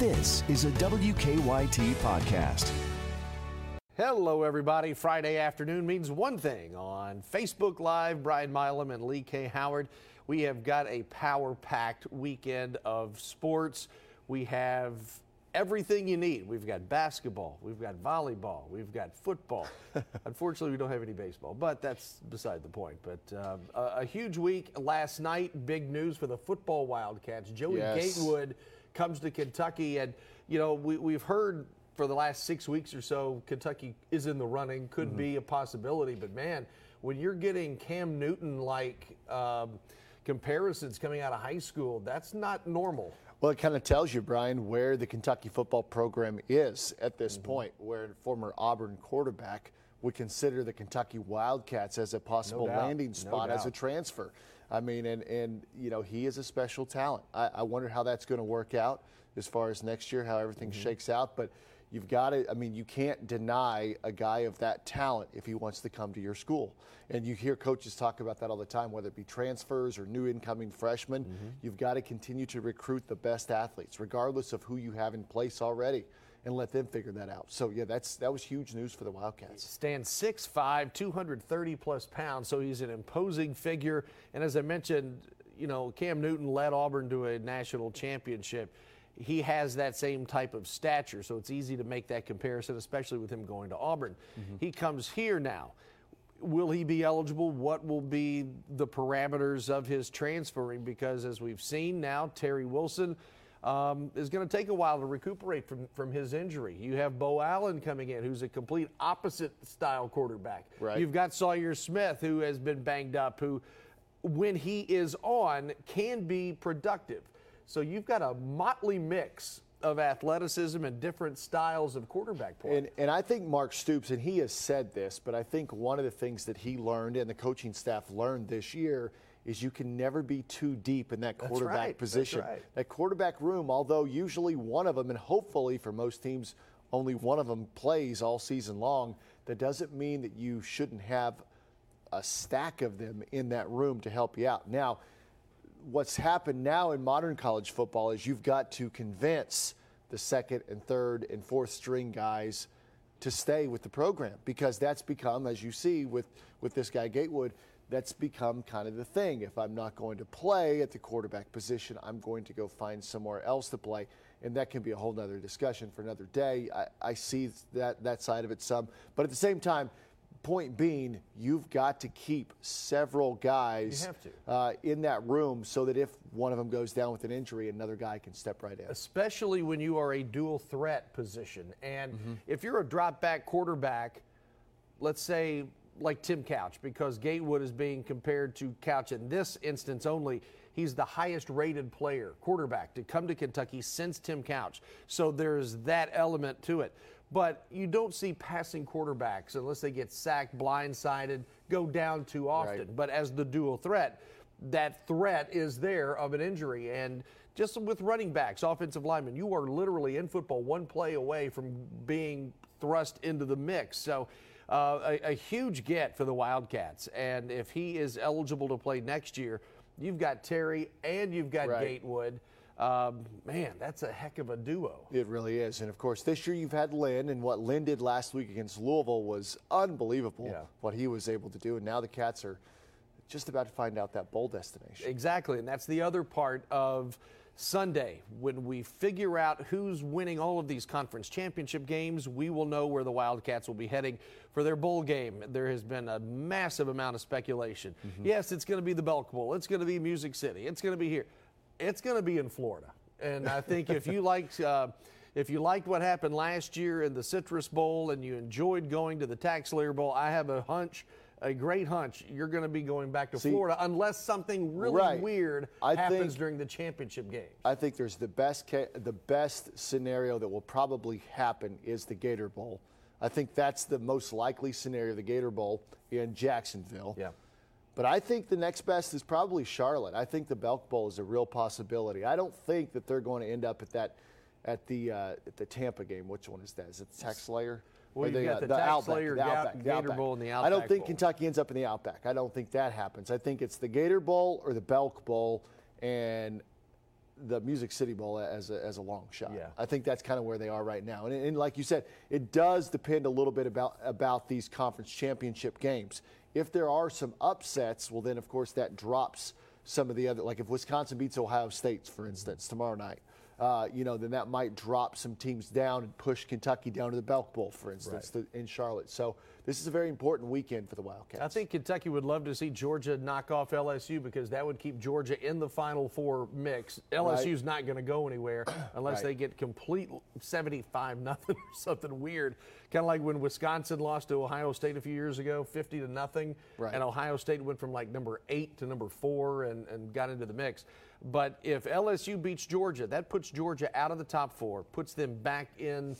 This is a WKYT podcast. Hello, everybody. Friday afternoon means one thing on Facebook Live. Brian Milam and Lee K. Howard. We have got a power packed weekend of sports. We have everything you need. We've got basketball, we've got volleyball, we've got football. Unfortunately, we don't have any baseball, but that's beside the point. But uh, a, a, huge week last night. Big news for the football Wildcats. Joey yes. Gatewood comes to Kentucky, and you know we, we've heard for the last six weeks or so, Kentucky is in the running, could mm-hmm. be a possibility. But man, when you're getting Cam Newton like um, comparisons coming out of high school, that's not normal. Well, it kind of tells you, Brian, where the Kentucky football program is at this mm-hmm. point, where former Auburn quarterback would consider the Kentucky Wildcats as a possible no landing spot no as a transfer. I mean, and, and, you know, he is a special talent. I, I wonder how that's going to work out as far as next year, how everything mm-hmm. shakes out. But you've got to, I mean, you can't deny a guy of that talent if he wants to come to your school. And you hear coaches talk about that all the time, whether it be transfers or new incoming freshmen. Mm-hmm. You've got to continue to recruit the best athletes, regardless of who you have in place already. And let them figure that out. So yeah, that's that was huge news for the Wildcats. Stands 6'5", 230 plus pounds, so he's an imposing figure. And as I mentioned, you know, Cam Newton led Auburn to a national championship he has that same type of stature, so it's easy to make that comparison, especially with him going to Auburn. Mm-hmm. He comes here now. Will he be eligible? What will be the parameters of his transferring? Because as we've seen now, Terry Wilson um, is going to take a while to recuperate from, from his injury. You have Beau Allen coming in, who's a complete opposite style quarterback. Right. You've got Sawyer Smith, who has been banged up, who, when he is on, can be productive. So you've got a motley mix of athleticism and different styles of quarterback play. And, and, I think Mark Stoops, and he has said this, but I think one of the things that he learned and the coaching staff learned this year is you can never be too deep in that quarterback right. position. Right. That quarterback room, although usually one of them, and hopefully for most teams, only one of them plays all season long, that doesn't mean that you shouldn't have a stack of them in that room to help you out. Now, what's happened now in modern college football is you've got to convince the second and third and fourth string guys to stay with the program because that's become, as you see with, with this guy Gatewood, that's become kind of the thing. If I'm not going to play at the quarterback position, I'm going to go find somewhere else to play. And that can be a whole other discussion for another day. I, I see that, that side of it some. But at the same time, point being, you've got to keep several guys uh, in that room so that if one of them goes down with an injury, another guy can step right in. Especially when you are a dual threat position. And mm-hmm. if you're a drop back quarterback, let's say like Tim Couch, because Gatewood is being compared to Couch in this instance only. He's the highest rated player, quarterback, to come to Kentucky since Tim Couch. So there's that element to it but you don't see passing quarterbacks unless they get sacked, blindsided, go down too often. Right. But as the dual threat, that threat is there of an injury. And just with running backs, offensive linemen, you are literally in football one play away from being thrust into the mix. So, uh, a, a, huge get for the Wildcats. And if he is eligible to play next year, you've got Terry and you've got right. Gatewood. Um, man, that's a heck of a duo. It really is. And of course, this year you've had Lynn, and what Lynn did last week against Louisville was unbelievable. Yeah. What he was able to do, and now the Cats are just about to find out that bowl destination. Exactly, and that's the other part of Sunday. When we figure out who's winning all of these conference championship games, we will know where the Wildcats will be heading for their bowl game. There has been a massive amount of speculation. Mm-hmm. Yes, it's going to be the Belk Bowl. It's going to be Music City. It's going to be here it's going to be in Florida. And I think if you liked, uh, if you liked what happened last year in the Citrus Bowl and you enjoyed going to the TaxSlayer Bowl, I have a hunch, a great hunch, you're going to be going back to See, Florida unless something really right. weird I happens think, during the championship game. I think there's the best ca- the best scenario that will probably happen is the Gator Bowl. I think that's the most likely scenario, the Gator Bowl in Jacksonville. Yeah. But I think the next best is probably Charlotte. I think the Belk Bowl is a real possibility. I don't think that they're going to end up at that at the uh, at the Tampa game. Which one is that? Is it TaxSlayer? Well, you got the, the TaxSlayer, the Outback, Gator Outback. Bowl, and the Outback I don't think Bowl. Kentucky ends up in the Outback. I don't think that happens. I think it's the Gator Bowl or the Belk Bowl, and the Music City Bowl as a, as a long shot. Yeah. I think that's kind of where they are right now. And, and like you said, it does depend a little bit about about these conference championship games. If there are some upsets, well, then of course that drops some of the other. Like if Wisconsin beats Ohio State, for instance, tomorrow night. Uh, you know, then that might drop some teams down and push Kentucky down to the Belk Bowl, for instance, Right. in Charlotte. So this is a very important weekend for the Wildcats. I think Kentucky would love to see Georgia knock off LSU because that would keep Georgia in the Final Four mix. LSU's not going to go anywhere unless Right. they get complete 75 nothing or something weird. Kind of like when Wisconsin lost to Ohio State a few years ago, 50 to nothing, Right. and Ohio State went from like number eight to number four and, and got into the mix. But if LSU beats Georgia, that puts Georgia out of the top four, puts them back in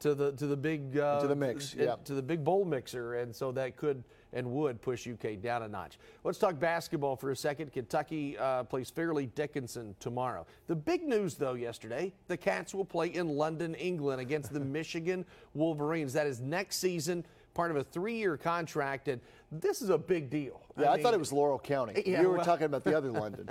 to the to the big uh, To the mix, yeah. to the big bowl mixer, and so that could and would push UK down a notch. Let's talk basketball for a second. Kentucky uh, plays Fairleigh Dickinson tomorrow. The big news, though, yesterday, the Cats will play in London, England, against the Michigan Wolverines. That is next season, part of a three-year contract, and this is a big deal. Yeah, I, mean, thought it was Laurel County. Yeah, you were well- talking about the other London.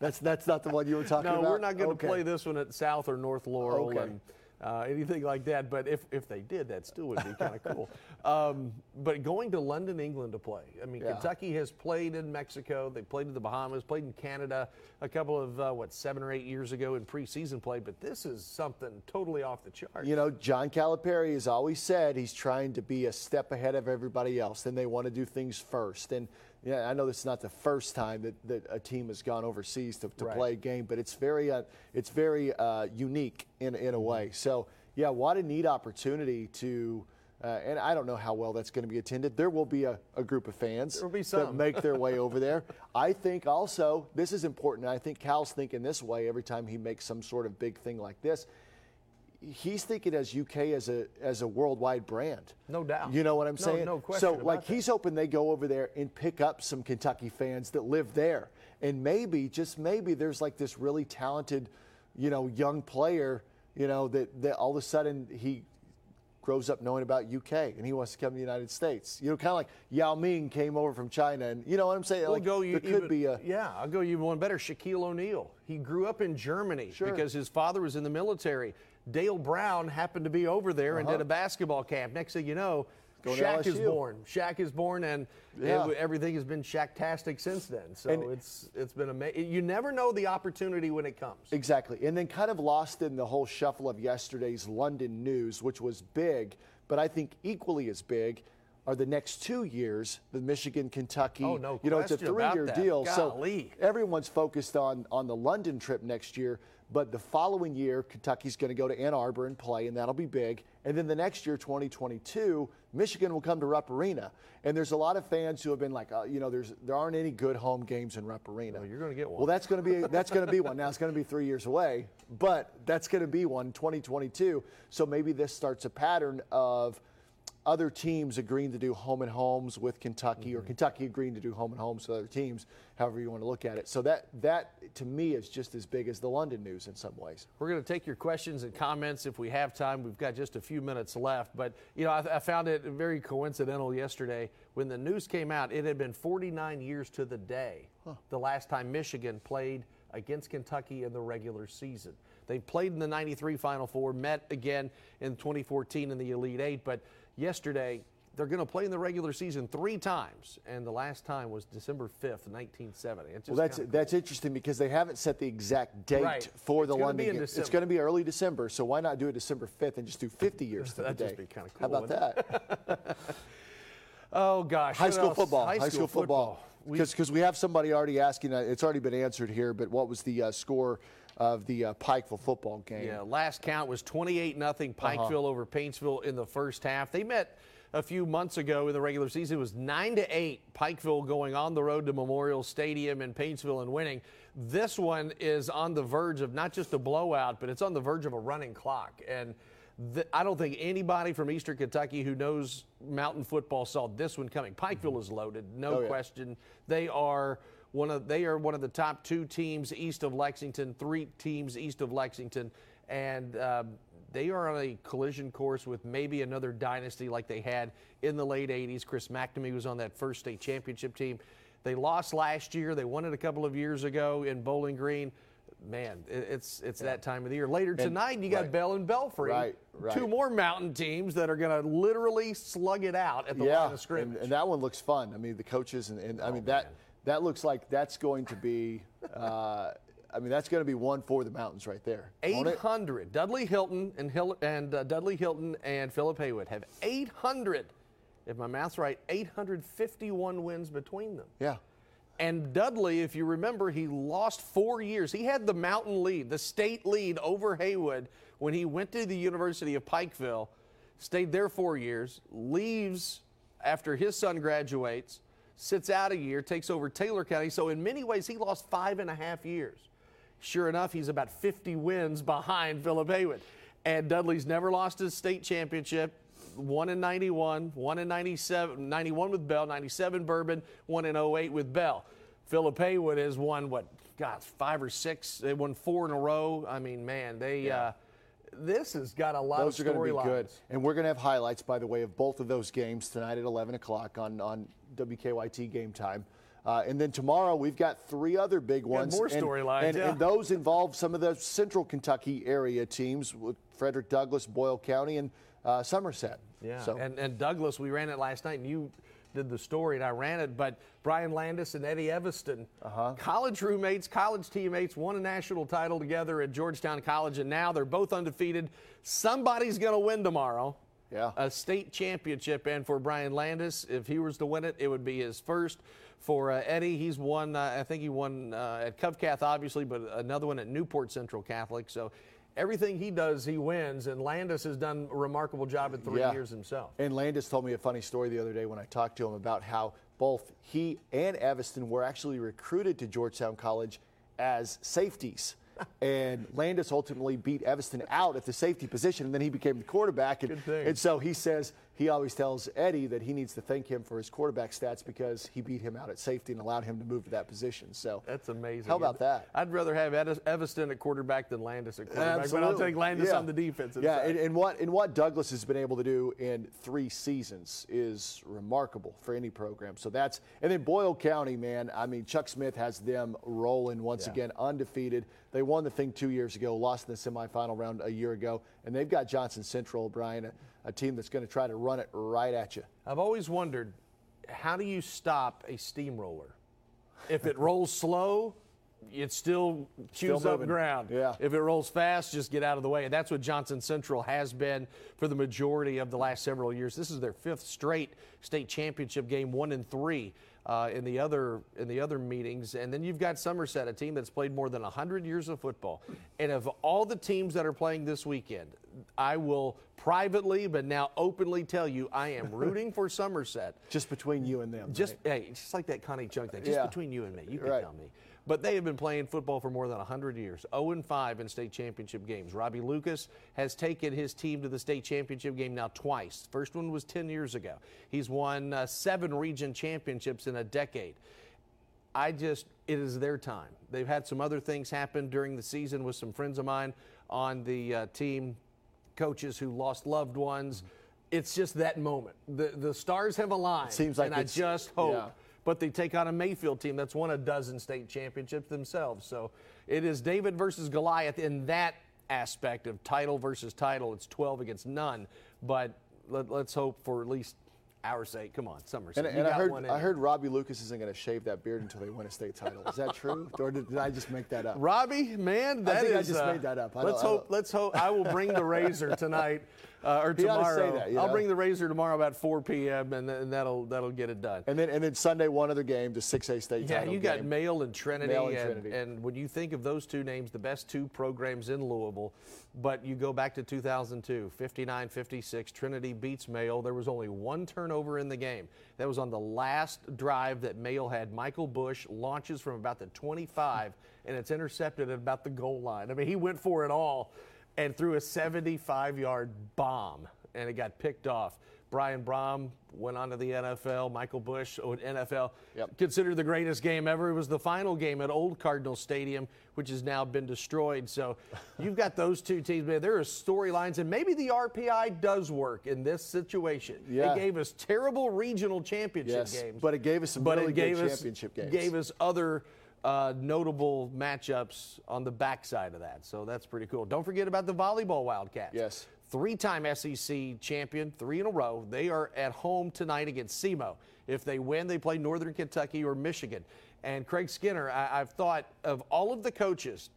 That's that's not the one you were talking No, about. we're not going to Okay. play this one at South or North Laurel Okay. and uh, anything like that. But if, if they did, that still would be kind of cool. Um, but going to London, England to play. I mean, Yeah. Kentucky has played in Mexico. They played in the Bahamas, played in Canada a couple of, uh, what, seven or eight years ago in preseason play. But this is something totally off the chart. You know, John Calipari has always said he's trying to be a step ahead of everybody else, and they want to do things first. And yeah, I know this is not the first time that, that a team has gone overseas to, to Right. play a game, but it's very uh, it's very uh, unique in in a way. So yeah, what a neat opportunity to. Uh, and I don't know how well that's going to be attended. There will be a, a group of fans that make their way over there. I think also this is important. I think Cal's thinking this way every time he makes some sort of big thing like this he's thinking as UK as a as a worldwide brand. No doubt. You know what I'm No- saying? no question So like that. he's hoping they go over there and pick up some Kentucky fans that live there. And maybe, just maybe there's like this really talented, you know, young player, you know, that, that all of a sudden he grows up knowing about UK and he wants to come to the United States. You know, kind of like Yao Ming came over from China and you know what I'm saying? We'll like go there you could even, be a yeah. I'll go even one better. Shaquille O'Neal. He grew up in Germany Sure. because his father was in the military. Dale Brown happened to be over there and Uh-huh. did a basketball camp. Next thing you know, Going Shaq is born. Shaq is born, and Yeah. it- everything has been Shaq-tastic since then. So And- it's it's been amazing. You never know the opportunity when it comes. Exactly. And then kind of lost in the whole shuffle of yesterday's London news, which was big, but I think equally as big are the next two years, the Michigan, Kentucky. Oh, no You know, it's a three-year deal. Golly. So everyone's focused on on the London trip next year, but the following year, Kentucky's going to go to Ann Arbor and play, and that'll be big. And then the next year, 2022, Michigan will come to Rupp Arena. And there's a lot of fans who have been like, uh, you know, there's there aren't any good home games in Rupp Arena. Well, you're gonna get one. Well, that's going to be that's going to be one. Now it's going to be three years away, but that's going to be one 2022. So maybe this starts a pattern of other teams agreeing to do home and homes with Kentucky, or mm-hmm. Kentucky agreeing to do home and homes with other teams, however you want to look at it. So that that to me is just as big as the London news in some ways. We're going to take your questions and comments if we have time. We've got just a few minutes left. But, you know, I, I found it very coincidental yesterday when the news came out. It had been 49 years to the day the last time Michigan played against Kentucky in the regular season. They played in the 93 Final Four, met again in 2014 in the Elite Eight. But yesterday, they're going to play in the regular season three times, and the last time was December 5th, 1970. It's Well, that's kinda that's interesting because they haven't set the exact date Right. for It's the gonna London. game. It's going to be early December, so why not do it December 5th and just do 50 years to the day? That'd be kinda cool. How about that? Oh, gosh. High school else? football. High, school, football. We- Because we have somebody already asking. Uh, it's already been answered here. But what was the uh, score of the uh, Pikeville football game? Yeah, last count was 28 nothing Pikeville Uh-huh. over Paintsville in the first half. They met a few months ago in the regular season. It was 9 to 8 Pikeville going on the road to Memorial Stadium in Paintsville and winning. This one is on the verge of not just a blowout, but it's on the verge of a running clock. And th- I don't think anybody from Eastern Kentucky who knows mountain football saw this one coming. Pikeville is loaded, no Oh, yeah. question. They are one of they are one of the top two teams east of Lexington, three teams east of Lexington, and um, they are on a collision course with maybe another dynasty like they had in the late '80s. Chris McNamee was on that first state championship team. They lost last year. They won it a couple of years ago in Bowling Green. man, it, it's it's that time of the year. Later tonight, you got right. Bell and Belfry, Right, right. two more mountain teams that are going to literally slug it out at the yeah, line of and, scrimmage. and that one looks fun. I mean, the coaches and, and I mean man. that looks like that's going to be. Uh, I mean, that's going to be one for the mountains right there. 800. Dudley Hilton and Hill, and uh, Dudley Hilton and Philip Haywood have 800. If my math's right, 851 wins between them. Yeah. And Dudley, if you remember, he lost four years. He had the mountain lead, the state lead over Haywood when he went to the University of Pikeville, stayed there four years, leaves after his son graduates, sits out a year, takes over Taylor County. So, in many ways, he lost five and a half years. Sure enough, he's about 50 wins behind Philip Haywood. And Dudley's never lost his state championship. One in 91, one in 97, 91 with Bell, 97 Bourbon, one in 08 with Bell. Philip Haywood has won, what, God, five or six. They won four in a row. I mean, man, they. Uh, this has got a lot Those are of going to be good. storylines. And we're going to have highlights, by the way, of both of those games tonight at 11 o'clock on, on WKYT game time. Uh, and then tomorrow we've got three other big ones. more and, storylines, And, yeah. and those involve some of the central Kentucky area teams with Frederick Douglass, Boyle County, and uh, Somerset. Yeah, So, and, and Douglass, we ran it last night, and you did the story, and I ran it. But Brian Landis and Eddie Eviston, Uh-huh. college roommates, college teammates, won a national title together at Georgetown College, and now they're both undefeated. Somebody's going to win tomorrow. Yeah. A state championship, and for Brian Landis, if he was to win it, it would be his first. For uh, Eddie, he's won. Uh, I think he won uh, at Covcath, obviously, but another one at Newport Central Catholic. So. Everything he does, he wins, and Landis has done a remarkable job in three Yeah. years himself. And Landis told me a funny story the other day when I talked to him about how both he and Eviston were actually recruited to Georgetown College as safeties. and Landis ultimately beat Eviston out at the safety position, and then he became the quarterback. And, Good thing. and so he says he always tells Eddie that he needs to thank him for his quarterback stats because he beat him out at safety and allowed him to move to that position. So That's amazing. How about that? I'd rather have Eviston at quarterback than Landis at quarterback, but I'll Absolutely. take Landis Yeah. on the defensive Yeah, and, and what and what Douglass has been able to do in three seasons is remarkable for any program. So that's and then Boyle County, man. I mean, Chuck Smith has them rolling once Yeah. again, undefeated. They won the thing two years ago, lost in the semifinal round a year ago, and they've got Johnson Central, Brian, a, team that's going to try to run it right at you. I've always wondered, how do you stop a steamroller? If it rolls slow, it still chews Still up ground. Yeah. If it rolls fast, just get out of the way. And that's what Johnson Central has been for the majority of the last several years. This is their fifth straight state championship game, one and three. Uh, in the other in the other meetings, and then you've got Somerset, a team that's played more than 100 years of football. And of all the teams that are playing this weekend, I will privately, but now openly tell you, I am rooting for Somerset. Just between you and them. Just right? hey, just like that Connie Chung thing, just Yeah. between you and me, you can Right. tell me. But they have been playing football for more than 100 years. 0 and 5 in state championship games. Robbie Lucas has taken his team to the state championship game now twice. First one was 10 years ago. He's won uh, seven region championships in a decade. I just, it is their time. They've had some other things happen during the season with some friends of mine on the uh, team, coaches who lost loved ones. It's just that moment. The, the stars have aligned. seems like and I just hope. yeah. But they take on a Mayfield team that's won a dozen state championships themselves. So it is David versus Goliath in that aspect of title versus title. It's 12 against none. But let, us hope for at least our sake. Come on, Somerset. And, and I heard I heard Robbie Lucas isn't going to shave that beard until they win a state title. Is that true, or did, did I just make that up? Robbie, man, that is. think I just uh, made that up. I let's I hope. Let's hope. I will bring the razor tonight uh, or He ought say tomorrow. that, I'll know? bring the razor tomorrow about 4 p.m. and, and that'll that'll get it done. And then and then Sunday one other game, the six A state Yeah, you got game. Male and Trinity, Male and and, Trinity. and when you think of those two names, the best two programs in Louisville, but you go back to 2002, 59-56, Trinity beats Male. There was only one turnover in the game. That was on the last drive that Male had. Michael Bush launches from about the 25, and it's intercepted at about the goal line. I mean, he went for it all and threw a 75-yard bomb, and it got picked off. Brian Brohm went on to the NFL. Michael Bush, oh, NFL, Yep. considered the greatest game ever. It was the final game at Old Cardinal Stadium, which has now been destroyed. So you've got those two teams. Man, there are storylines, and maybe the RPI does work in this situation. Yeah. It gave us terrible regional championship Yes, games, but it gave us some but really it gave good us, championship games. Gave us other uh, notable matchups on the backside of that. So that's pretty cool. Don't forget about the volleyball Wildcats. Yes. Three time SEC champion, three in a row. They are at home tonight against SEMO. If they win, they play Northern Kentucky or Michigan. And Craig Skinner, I, I've thought of all of the coaches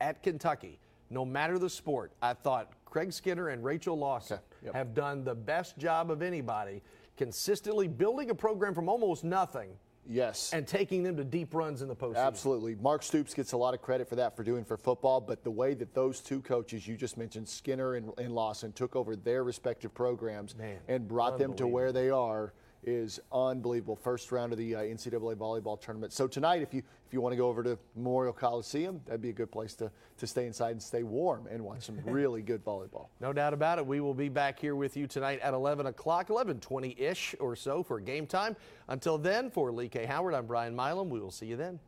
at Kentucky, no matter the sport, I thought Craig Skinner and Rachel Lawson Okay, yep. have done the best job of anybody consistently building a program from almost nothing Yes. and taking them to deep runs in the postseason. Absolutely. Mark Stoops gets a lot of credit for that for doing for football, but the way that those two coaches you just mentioned, Skinner and, and Lawson, took over their respective programs Man, and brought them to where they are is unbelievable. First round of the uh, NCAA volleyball tournament. So tonight, if you if you want to go over to Memorial Coliseum, that'd be a good place to, to stay inside and stay warm and watch some really good volleyball. No doubt about it. We will be back here with you tonight at 11 o'clock, 11:20 ish or so for game time. Until then, for Lee K. Howard, I'm Brian Milam. We will see you then.